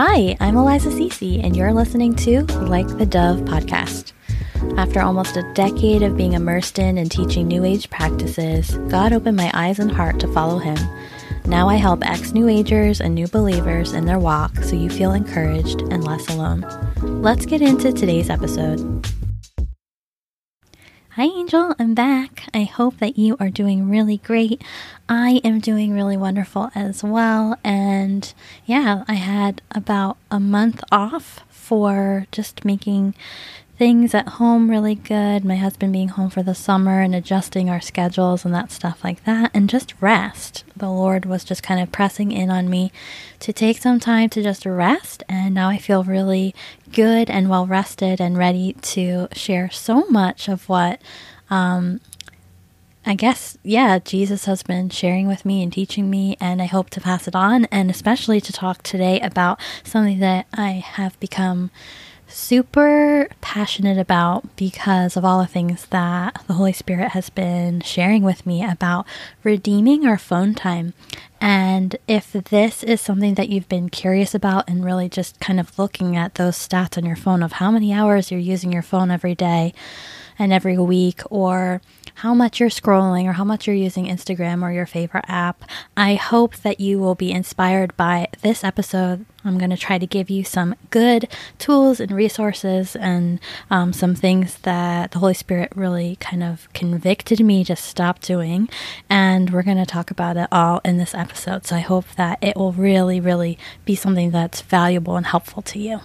Hi, I'm Eliza Ceci, and you're listening to Like the Dove podcast. After almost a decade of being immersed in and teaching New Age practices, God opened my eyes and heart to follow Him. Now I help ex New Agers and new believers in their walk so you feel encouraged and less alone. Let's get into today's episode. Hi, Angel. I'm back. I hope that you are doing really great. I am doing really wonderful as well. And yeah, I had about a month off for just making things at home really good. My husband being home for the summer and adjusting our schedules and that stuff like that, and just rest. The Lord was just kind of pressing in on me to take some time to just rest, and now I feel really good and well rested and ready to share so much of what. Um, I guess, yeah, Jesus has been sharing with me and teaching me, and I hope to pass it on, and especially to talk today about something that I have become super passionate about because of all the things that the Holy Spirit has been sharing with me about redeeming our phone time. And if this is something that you've been curious about and really just kind of looking at those stats on your phone of how many hours you're using your phone every day and every week, or how much you're scrolling or how much you're using Instagram or your favorite app. I hope that you will be inspired by this episode. I'm going to try to give you some good tools and resources and um, some things that the Holy Spirit really kind of convicted me to stop doing. And we're going to talk about it all in this episode. So I hope that it will really, really be something that's valuable and helpful to you.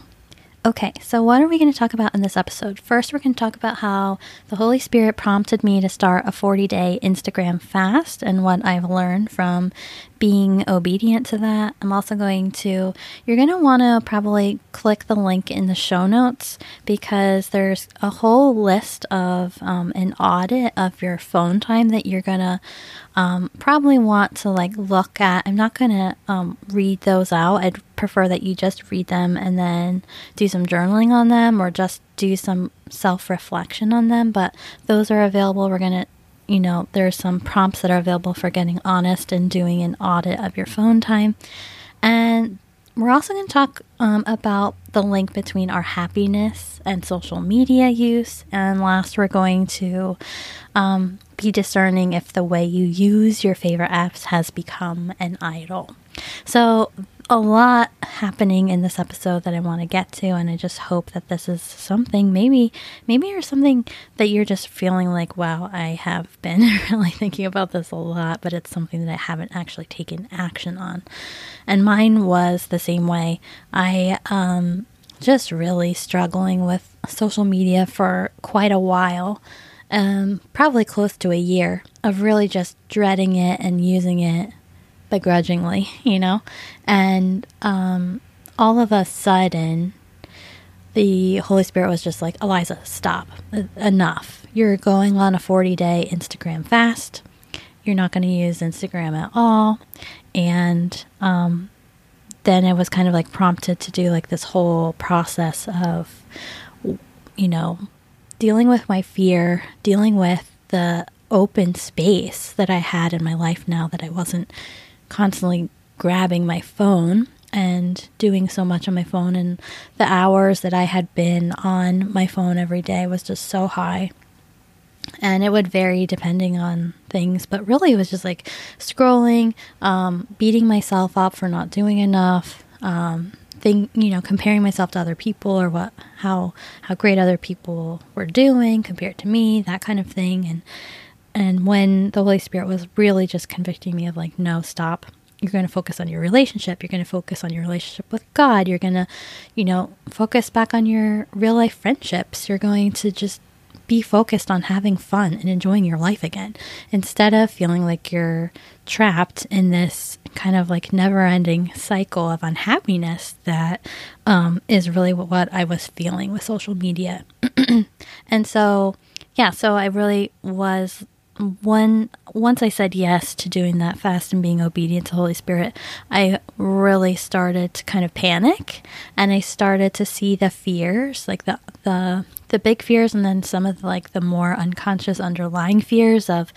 Okay, so what are we going to talk about in this episode? First, we're going to talk about how the Holy Spirit prompted me to start a 40 day Instagram fast and what I've learned from being obedient to that. I'm also going to, you're going to want to probably click the link in the show notes because there's a whole list of um, an audit of your phone time that you're going to um, probably want to like look at. I'm not going to um, read those out. I'd prefer that you just read them and then do some journaling on them or just do some self reflection on them. But those are available. We're going to you know, there are some prompts that are available for getting honest and doing an audit of your phone time. And we're also going to talk um, about the link between our happiness and social media use. And last, we're going to um, be discerning if the way you use your favorite apps has become an idol. So, a lot happening in this episode that I want to get to and I just hope that this is something maybe maybe or something that you're just feeling like wow I have been really thinking about this a lot but it's something that I haven't actually taken action on. And mine was the same way. I um just really struggling with social media for quite a while. Um probably close to a year of really just dreading it and using it begrudgingly, you know? And um, all of a sudden, the Holy Spirit was just like, Eliza, stop. Enough. You're going on a 40 day Instagram fast. You're not going to use Instagram at all. And um, then it was kind of like prompted to do like this whole process of, you know, dealing with my fear, dealing with the open space that I had in my life now that I wasn't constantly grabbing my phone and doing so much on my phone and the hours that I had been on my phone every day was just so high. And it would vary depending on things, but really it was just like scrolling, um, beating myself up for not doing enough, um, think you know comparing myself to other people or what how how great other people were doing compared to me, that kind of thing, and and when the Holy Spirit was really just convicting me of like, no, stop. You're going to focus on your relationship. You're going to focus on your relationship with God. You're going to, you know, focus back on your real life friendships. You're going to just be focused on having fun and enjoying your life again instead of feeling like you're trapped in this kind of like never ending cycle of unhappiness that um, is really what I was feeling with social media. and so, yeah, so I really was when once I said yes to doing that fast and being obedient to Holy Spirit, I really started to kind of panic and I started to see the fears, like the the the big fears and then some of the, like the more unconscious underlying fears of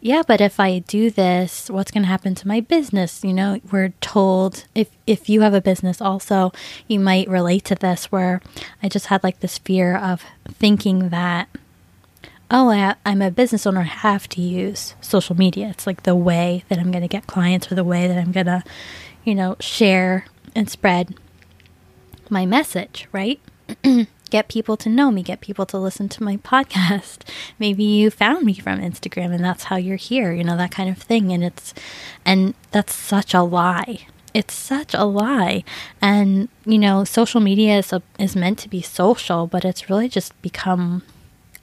yeah, but if I do this, what's going to happen to my business? You know, we're told if if you have a business also, you might relate to this where I just had like this fear of thinking that oh, I, I'm a business owner, I have to use social media. It's like the way that I'm going to get clients or the way that I'm going to, you know, share and spread my message, right? get people to know me, get people to listen to my podcast. Maybe you found me from Instagram and that's how you're here, you know, that kind of thing. And it's, and that's such a lie. It's such a lie. And, you know, social media is, a, is meant to be social, but it's really just become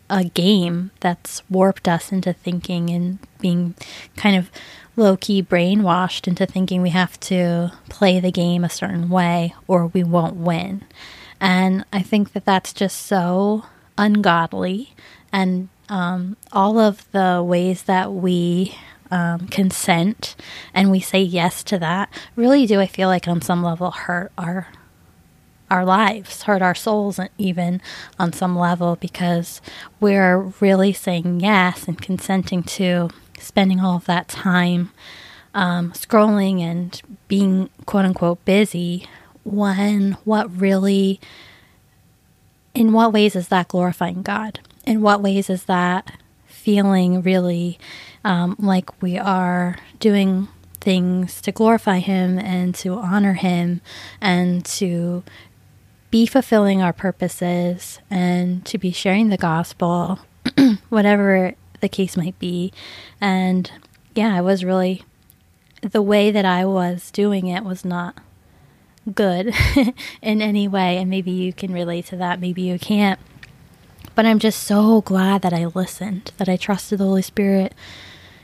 a game that's warped us into thinking and being kind of low key brainwashed into thinking we have to play the game a certain way or we won't win. And I think that that's just so ungodly. And um, all of the ways that we um, consent and we say yes to that really do, I feel like, on some level, hurt our our lives, hurt our souls, even on some level, because we're really saying yes and consenting to spending all of that time um, scrolling and being quote unquote busy when what really, in what ways is that glorifying God? In what ways is that feeling really um, like we are doing things to glorify Him and to honor Him and to be fulfilling our purposes and to be sharing the gospel, whatever the case might be. And yeah, I was really, the way that I was doing it was not good in any way. And maybe you can relate to that, maybe you can't. But I'm just so glad that I listened, that I trusted the Holy Spirit.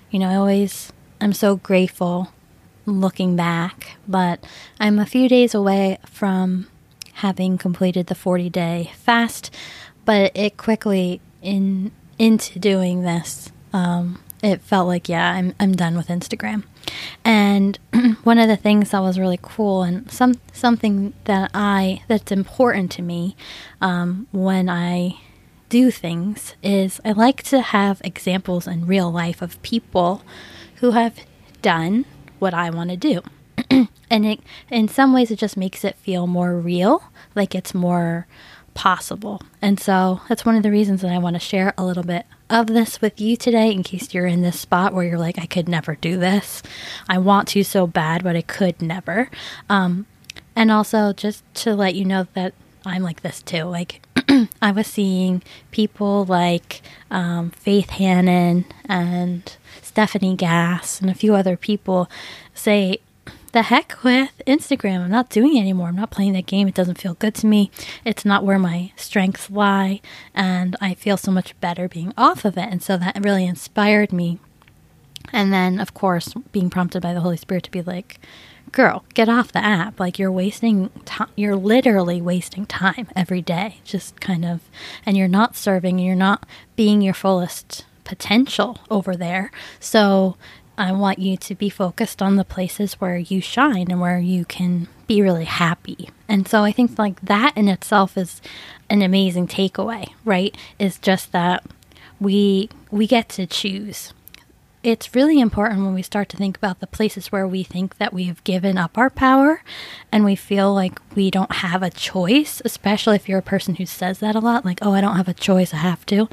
You know, I always, I'm so grateful looking back, but I'm a few days away from having completed the 40 day fast, but it quickly, in into doing this, um, it felt like, yeah, I'm, I'm done with Instagram. And one of the things that was really cool and some something that I that's important to me um, when I do things is I like to have examples in real life of people who have done what I want to do. and it in some ways it just makes it feel more real, like it's more possible. And so that's one of the reasons that I want to share a little bit of this with you today in case you're in this spot where you're like, I could never do this. I want to so bad, but I could never. Um, and also just to let you know that I'm like this too. Like, I was seeing people like um, Faith Hannon and Stephanie Gass and a few other people say, the heck with Instagram. I'm not doing it anymore. I'm not playing that game. It doesn't feel good to me. It's not where my strengths lie. And I feel so much better being off of it. And so that really inspired me. And then, of course, being prompted by the Holy Spirit to be like, girl, get off the app. Like you're wasting time. You're literally wasting time every day. Just kind of, and you're not serving, and you're not being your fullest potential over there. So I want you to be focused on the places where you shine and where you can be really happy. And so I think like that in itself is an amazing takeaway, right? Is just that we we get to choose it's really important when we start to think about the places where we think that we have given up our power and we feel like we don't have a choice, especially if you're a person who says that a lot, like, oh, I don't have a choice, I have to.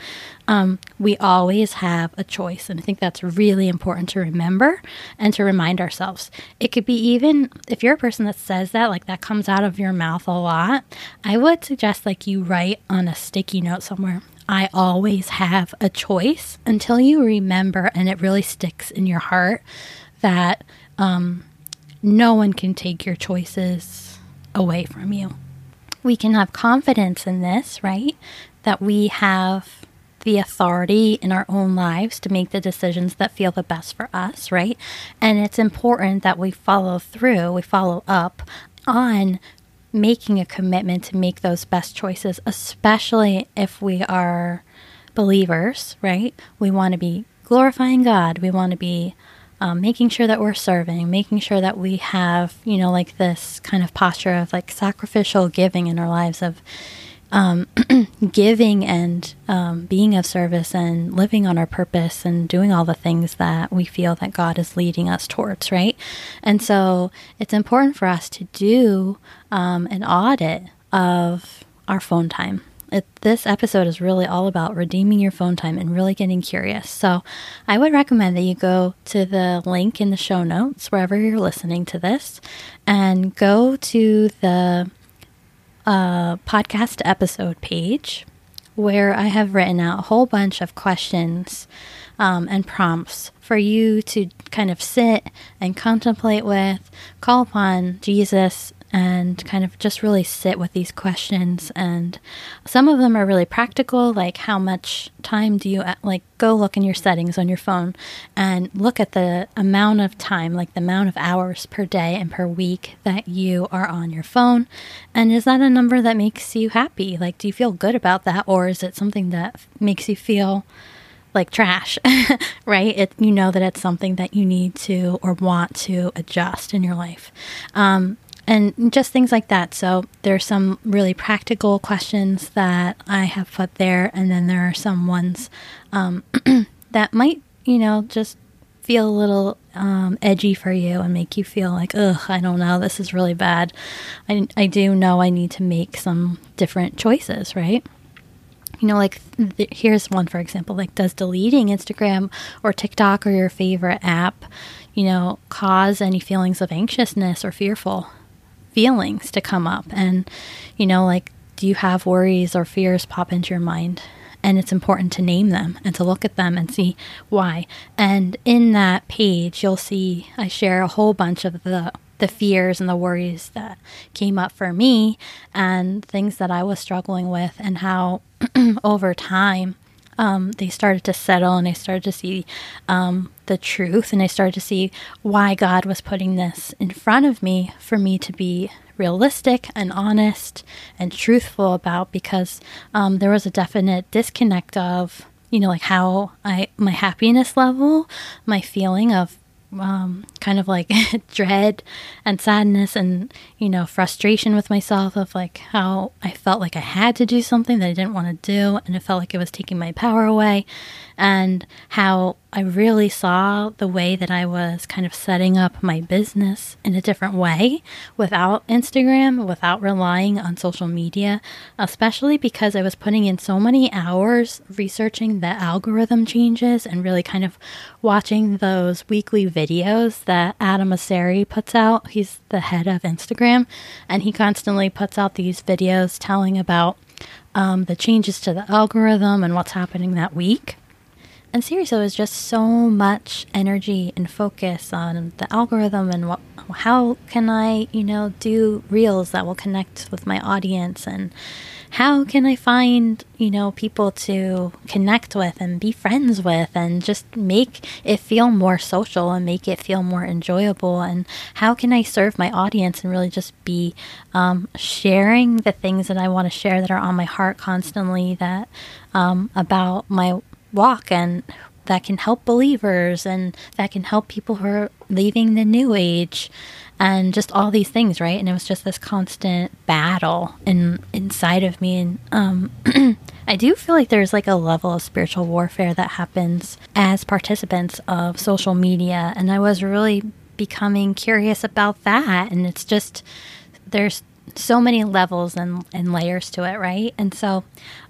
Um, we always have a choice. And I think that's really important to remember and to remind ourselves. It could be even if you're a person that says that, like that comes out of your mouth a lot, I would suggest like you write on a sticky note somewhere. I always have a choice until you remember and it really sticks in your heart that um, no one can take your choices away from you. We can have confidence in this, right? That we have the authority in our own lives to make the decisions that feel the best for us, right? And it's important that we follow through, we follow up on making a commitment to make those best choices, especially if we are believers, right? We want to be glorifying God. We want to be um, making sure that we're serving, making sure that we have, you know, like this kind of posture of like sacrificial giving in our lives of um, giving and um, being of service and living on our purpose and doing all the things that we feel that God is leading us towards, right? And so it's important for us to do um, an audit of our phone time. It, this episode is really all about redeeming your phone time and really getting curious. So, I would recommend that you go to the link in the show notes wherever you're listening to this and go to the podcast episode page where I have written out a whole bunch of questions um, and prompts for you to kind of sit and contemplate with, call upon Jesus and kind of just really sit with these questions. And some of them are really practical, like how much time do you like go look in your settings on your phone and look at the amount of time, like the amount of hours per day and per week that you are on your phone. And is that a number that makes you happy? Like, do you feel good about that, or is it something that makes you feel like trash, right? It, you know that it's something that you need to or want to adjust in your life. Um, and just things like that. So there's some really practical questions that I have put there, and then there are some ones um, that might, you know, just feel a little um, edgy for you and make you feel like, ugh, I don't know, this is really bad. I, I do know I need to make some different choices, right? You know, like th- here's one for example, like does deleting Instagram or TikTok or your favorite app, you know, cause any feelings of anxiousness or fearful? Feelings to come up. And you know like do you have worries or fears pop into your mind? And it's important to name them and to look at them and see why. And in that page you'll see i share a whole bunch of the the fears and the worries that came up for me and things that i was struggling with and how over time um, they started to settle and I started to see um, the truth and I started to see why God was putting this in front of me for me to be realistic and honest and truthful about because um, there was a definite disconnect of you know like how I my happiness level my feeling of um, kind of like dread and sadness and you know frustration with myself of like how I felt like I had to do something that I didn't want to do and it felt like it was taking my power away and how I really saw the way that I was kind of setting up my business in a different way without Instagram, without relying on social media, especially because I was putting in so many hours researching the algorithm changes and really kind of watching those weekly videos that Adam Mosseri puts out. He's the head of Instagram, and he constantly puts out these videos telling about um, the changes to the algorithm and what's happening that week. And seriously, it was just so much energy and focus on the algorithm and what, how can I, you know, do reels that will connect with my audience and how can I find, you know, people to connect with and be friends with and just make it feel more social and make it feel more enjoyable? And how can I serve my audience and really just be um, sharing the things that I want to share that are on my heart constantly that um, about my walk and that can help believers and that can help people who are leaving the new age and just all these things right? And it was just this constant battle in inside of me. And um I do feel like there's like a level of spiritual warfare that happens as participants of social media. And I was really becoming curious about that. And it's just there's so many levels and, and layers to it, right? And so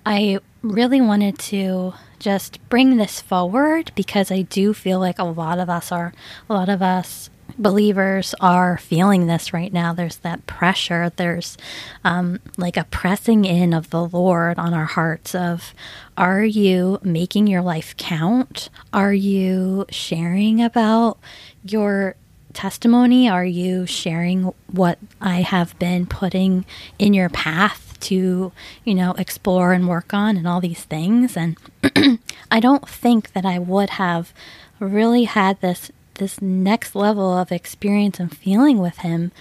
I really wanted to just bring this forward because I do feel like a lot of us are, a lot of us believers are feeling this right now. There's that pressure. There's um, like a pressing in of the Lord on our hearts of, are you making your life count? Are you sharing about your testimony? Are you sharing what I have been putting in your path to, you know, explore and work on and all these things? And I don't think that I would have really had this this next level of experience and feeling with him,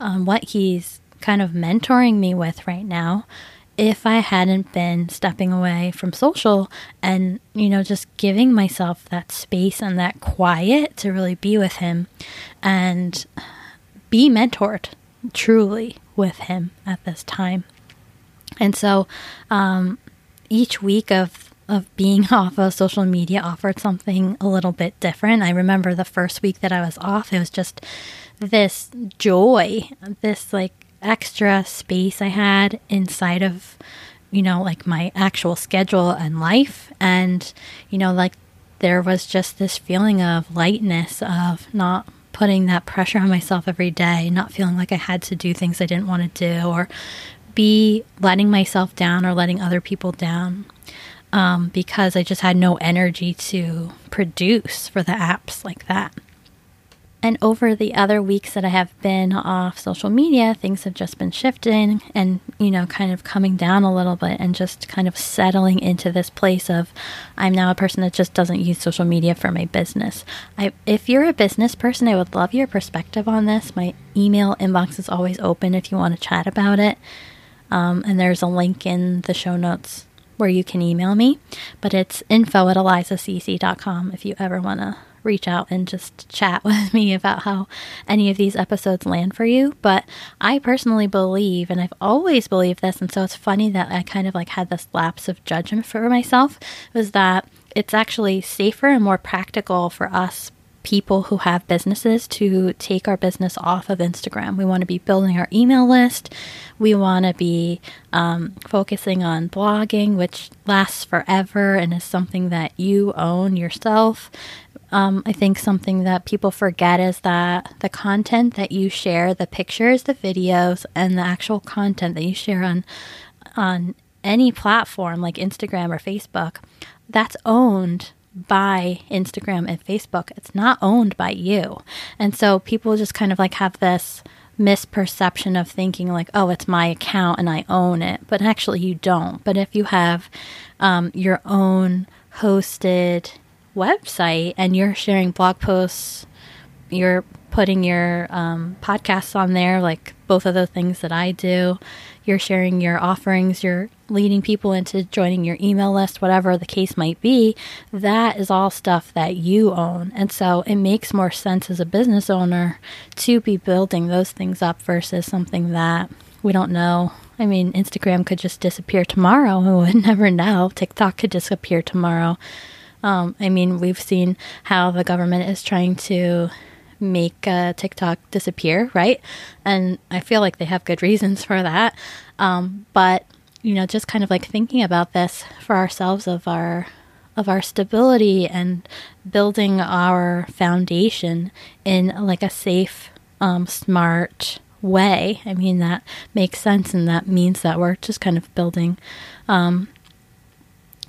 um, what he's kind of mentoring me with right now, if I hadn't been stepping away from social and, you know, just giving myself that space and that quiet to really be with him and be mentored truly with him at this time. And so um, each week of of being off of social media offered something a little bit different. I remember the first week that I was off, it was just this joy, this like extra space I had inside of, you know, like my actual schedule and life. And, you know, like there was just this feeling of lightness, of not putting that pressure on myself every day, not feeling like I had to do things I didn't want to do or be letting myself down or letting other people down um, because I just had no energy to produce for the apps like that. And over the other weeks that I have been off social media, things have just been shifting and, you know, kind of coming down a little bit and just kind of settling into this place of I'm now a person that just doesn't use social media for my business. I, if you're a business person, I would love your perspective on this. My email inbox is always open if you want to chat about it. Um, and there's a link in the show notes where you can email me, but it's info at elizaceci.com if you ever want to reach out and just chat with me about how any of these episodes land for you. But I personally believe, and I've always believed this, and so it's funny that I kind of like had this lapse of judgment for myself, was that it's actually safer and more practical for us people who have businesses to take our business off of Instagram. We want to be building our email list. We want to be um, focusing on blogging, which lasts forever and is something that you own yourself. Um, I think something that people forget is that the content that you share, the pictures, the videos, and the actual content that you share on on any platform like Instagram or Facebook, that's owned by Instagram and Facebook. It's not owned by you. And so people just kind of like have this misperception of thinking like, oh, it's my account and I own it. But actually, you don't. But if you have um, your own hosted website and you're sharing blog posts, you're putting your um, podcasts on there, like both of the things that I do, you're sharing your offerings, you're leading people into joining your email list, whatever the case might be, that is all stuff that you own. And so it makes more sense as a business owner to be building those things up versus something that we don't know. I mean, Instagram could just disappear tomorrow. We would never know. TikTok could disappear tomorrow. Um, I mean, we've seen how the government is trying to make uh, TikTok disappear, right? And I feel like they have good reasons for that. Um, but you know, just kind of like thinking about this for ourselves of our of our stability and building our foundation in like a safe, um, smart way. I mean, that makes sense, and that means that we're just kind of building um,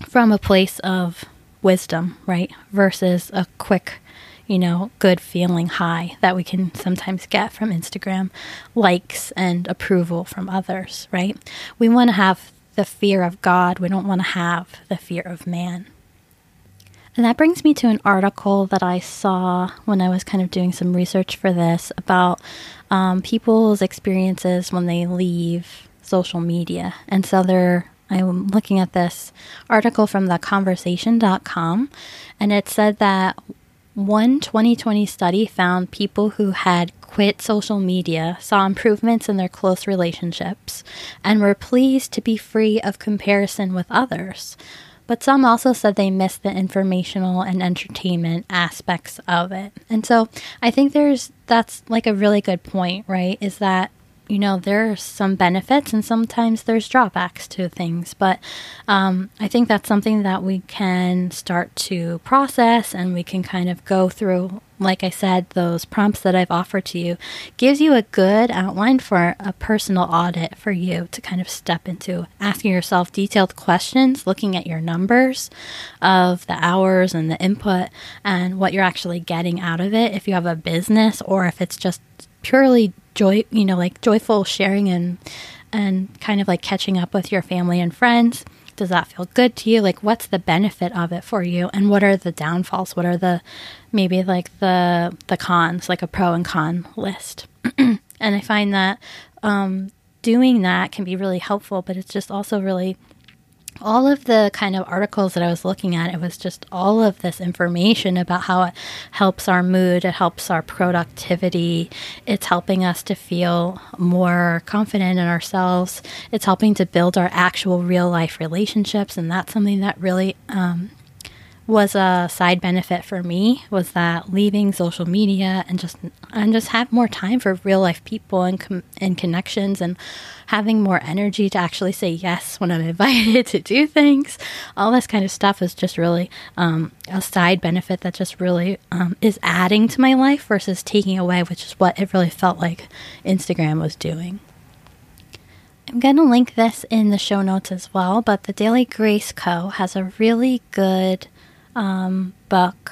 from a place of wisdom, right? Versus a quick you know, good feeling high that we can sometimes get from Instagram likes and approval from others, right? We want to have the fear of God, we don't want to have the fear of man. And that brings me to an article that I saw when I was kind of doing some research for this about um, people's experiences when they leave social media. And so they're I'm looking at this article from theconversation.com, and it said that one 2020 study found people who had quit social media saw improvements in their close relationships and were pleased to be free of comparison with others. But some also said they missed the informational and entertainment aspects of it. And so I think there's that's like a really good point, right? Is that you know, there are some benefits and sometimes there's drawbacks to things. But um, I think that's something that we can start to process and we can kind of go through. Like I said, those prompts that I've offered to you gives you a good outline for a personal audit for you to kind of step into asking yourself detailed questions, looking at your numbers of the hours and the input and what you're actually getting out of it. If you have a business or if it's just purely joy, you know, like joyful sharing and and kind of like catching up with your family and friends. Does that feel good to you? Like what's the benefit of it for you and what are the downfalls? What are the maybe like the the cons, like a pro and con list. and I find that um, doing that can be really helpful, but it's just also really all of the kind of articles that I was looking at, it was just all of this information about how it helps our mood, it helps our productivity, it's helping us to feel more confident in ourselves, it's helping to build our actual real life relationships, and that's something that really um, was a side benefit for me was that leaving social media and just and just have more time for real life people and com- and connections and having more energy to actually say yes when I'm invited to do things. All this kind of stuff is just really um, a side benefit that just really um, is adding to my life versus taking away, which is what it really felt like Instagram was doing. I'm going to link this in the show notes as well, but the Daily Grace Co. has a really good um, book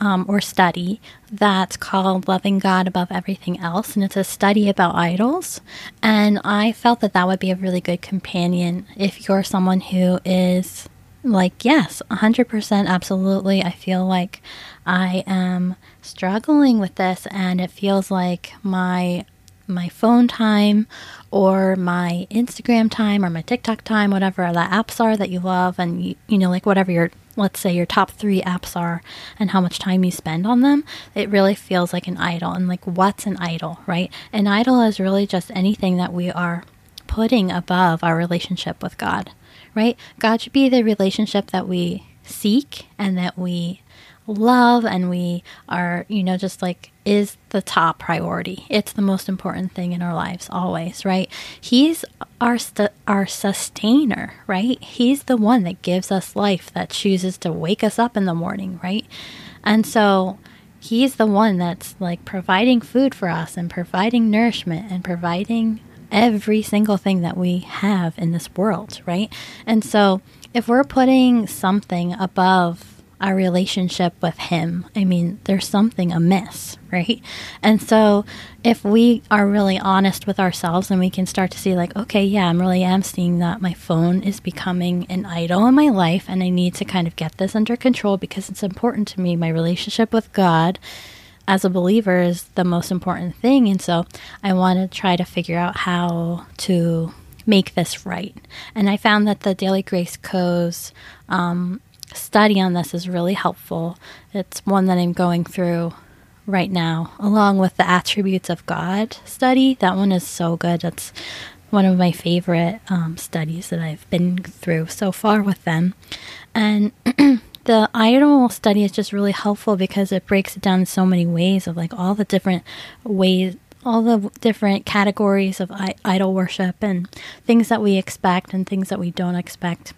um, or study that's called Loving God Above Everything Else, and it's a study about idols. And I felt that that would be a really good companion if you're someone who is like, yes, 100% absolutely. I feel like I am struggling with this, and it feels like my my phone time or my Instagram time or my TikTok time, whatever the apps are that you love, and you, you know, like whatever your let's say your top three apps are and how much time you spend on them, it really feels like an idol. And like, what's an idol, right? An idol is really just anything that we are putting above our relationship with God, right? God should be the relationship that we seek and that we love and we are, you know, just like is the top priority. It's the most important thing in our lives always, right? He's our st- our sustainer, right? He's the one that gives us life that chooses to wake us up in the morning, right? And so he's the one that's like providing food for us and providing nourishment and providing every single thing that we have in this world, right? And so if we're putting something above our relationship with Him. I mean, there's something amiss, right? And so, if we are really honest with ourselves and we can start to see, like, okay, yeah, I'm really am seeing that my phone is becoming an idol in my life, and I need to kind of get this under control because it's important to me. My relationship with God as a believer is the most important thing. And so, I want to try to figure out how to make this right. And I found that the Daily Grace Co's um, study on this is really helpful. It's one that I'm going through right now, along with the attributes of God study. That one is so good. That's one of my favorite um, studies that I've been through so far with them. And the idol study is just really helpful because it breaks it down in so many ways of like all the different ways all the different categories of idol worship and things that we expect and things that we don't expect.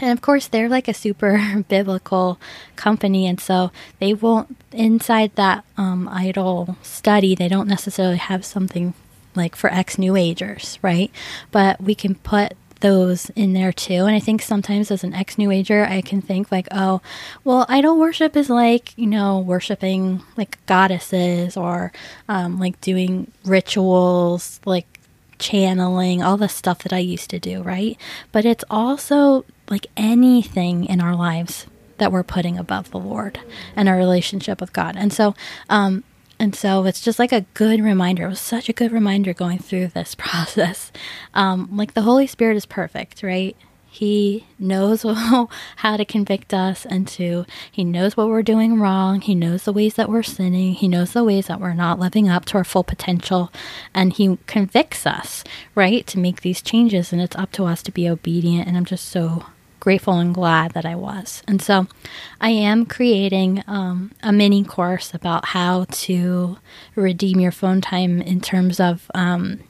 And of course, they're like a super biblical company, and so they won't, inside that um, idol study, they don't necessarily have something like for ex New Agers, right? But we can put those in there too. And I think sometimes as an ex New Ager, I can think like, oh, well, idol worship is like, you know, worshiping like goddesses or um, like doing rituals, like channeling, all the stuff that I used to do, right? But it's also like anything in our lives that we're putting above the Lord and our relationship with God. And so, um, and so it's just like a good reminder. It was such a good reminder going through this process. Um, like the Holy Spirit is perfect, right? He knows how to convict us and to, he knows what we're doing wrong. He knows the ways that we're sinning. He knows the ways that we're not living up to our full potential. And he convicts us, right, to make these changes. And it's up to us to be obedient. And I'm just so grateful and glad that I was. And so I am creating um, a mini course about how to redeem your phone time in terms of. Um,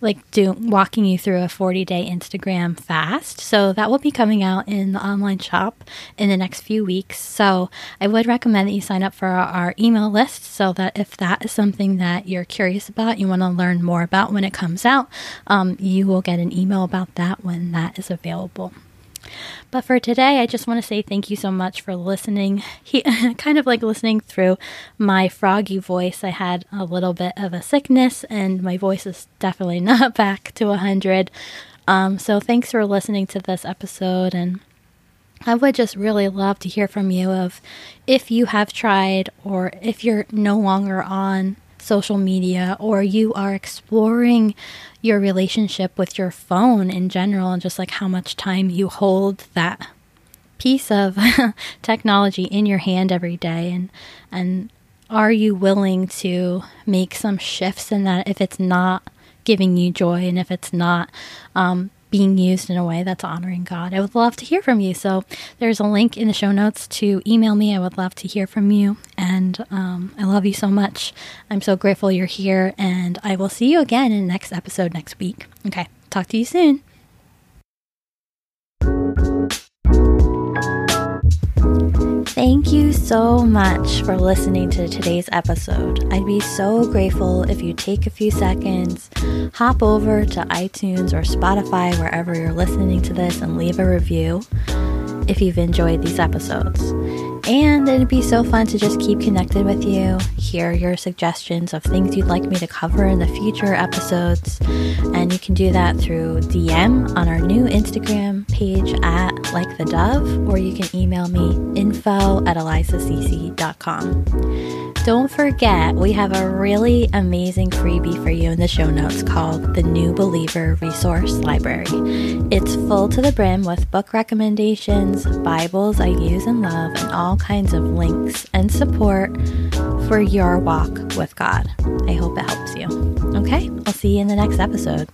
like do walking you through a 40 day Instagram fast. So that will be coming out in the online shop in the next few weeks. So I would recommend that you sign up for our, our email list so that if that is something that you're curious about, you want to learn more about when it comes out, um, you will get an email about that when that is available. But for today, I just want to say thank you so much for listening. He, kind of like listening through my froggy voice. I had a little bit of a sickness, and my voice is definitely not back to 100. Um, so thanks for listening to this episode. And I would just really love to hear from you of if you have tried or if you're no longer on social media or you are exploring your relationship with your phone in general and just like how much time you hold that piece of technology in your hand every day and and are you willing to make some shifts in that if it's not giving you joy and if it's not um, being used in a way that's honoring God. I would love to hear from you. So there's a link in the show notes to email me. I would love to hear from you. And um, I love you so much. I'm so grateful you're here. And I will see you again in the next episode next week. Okay. Talk to you soon. Thank you so much for listening to today's episode. I'd be so grateful if you take a few seconds, hop over to iTunes or Spotify, wherever you're listening to this, and leave a review if you've enjoyed these episodes. And it'd be so fun to just keep connected with you, hear your suggestions of things you'd like me to cover in the future episodes. And you can do that through DM on our new Instagram page at Like the Dove, or you can email me info at elizaceci.com. Don't forget, we have a really amazing freebie for you in the show notes called the New Believer Resource Library. It's full to the brim with book recommendations, Bibles I use and love, and all kinds of links and support for your walk with God. I hope it helps you. Okay, I'll see you in the next episode.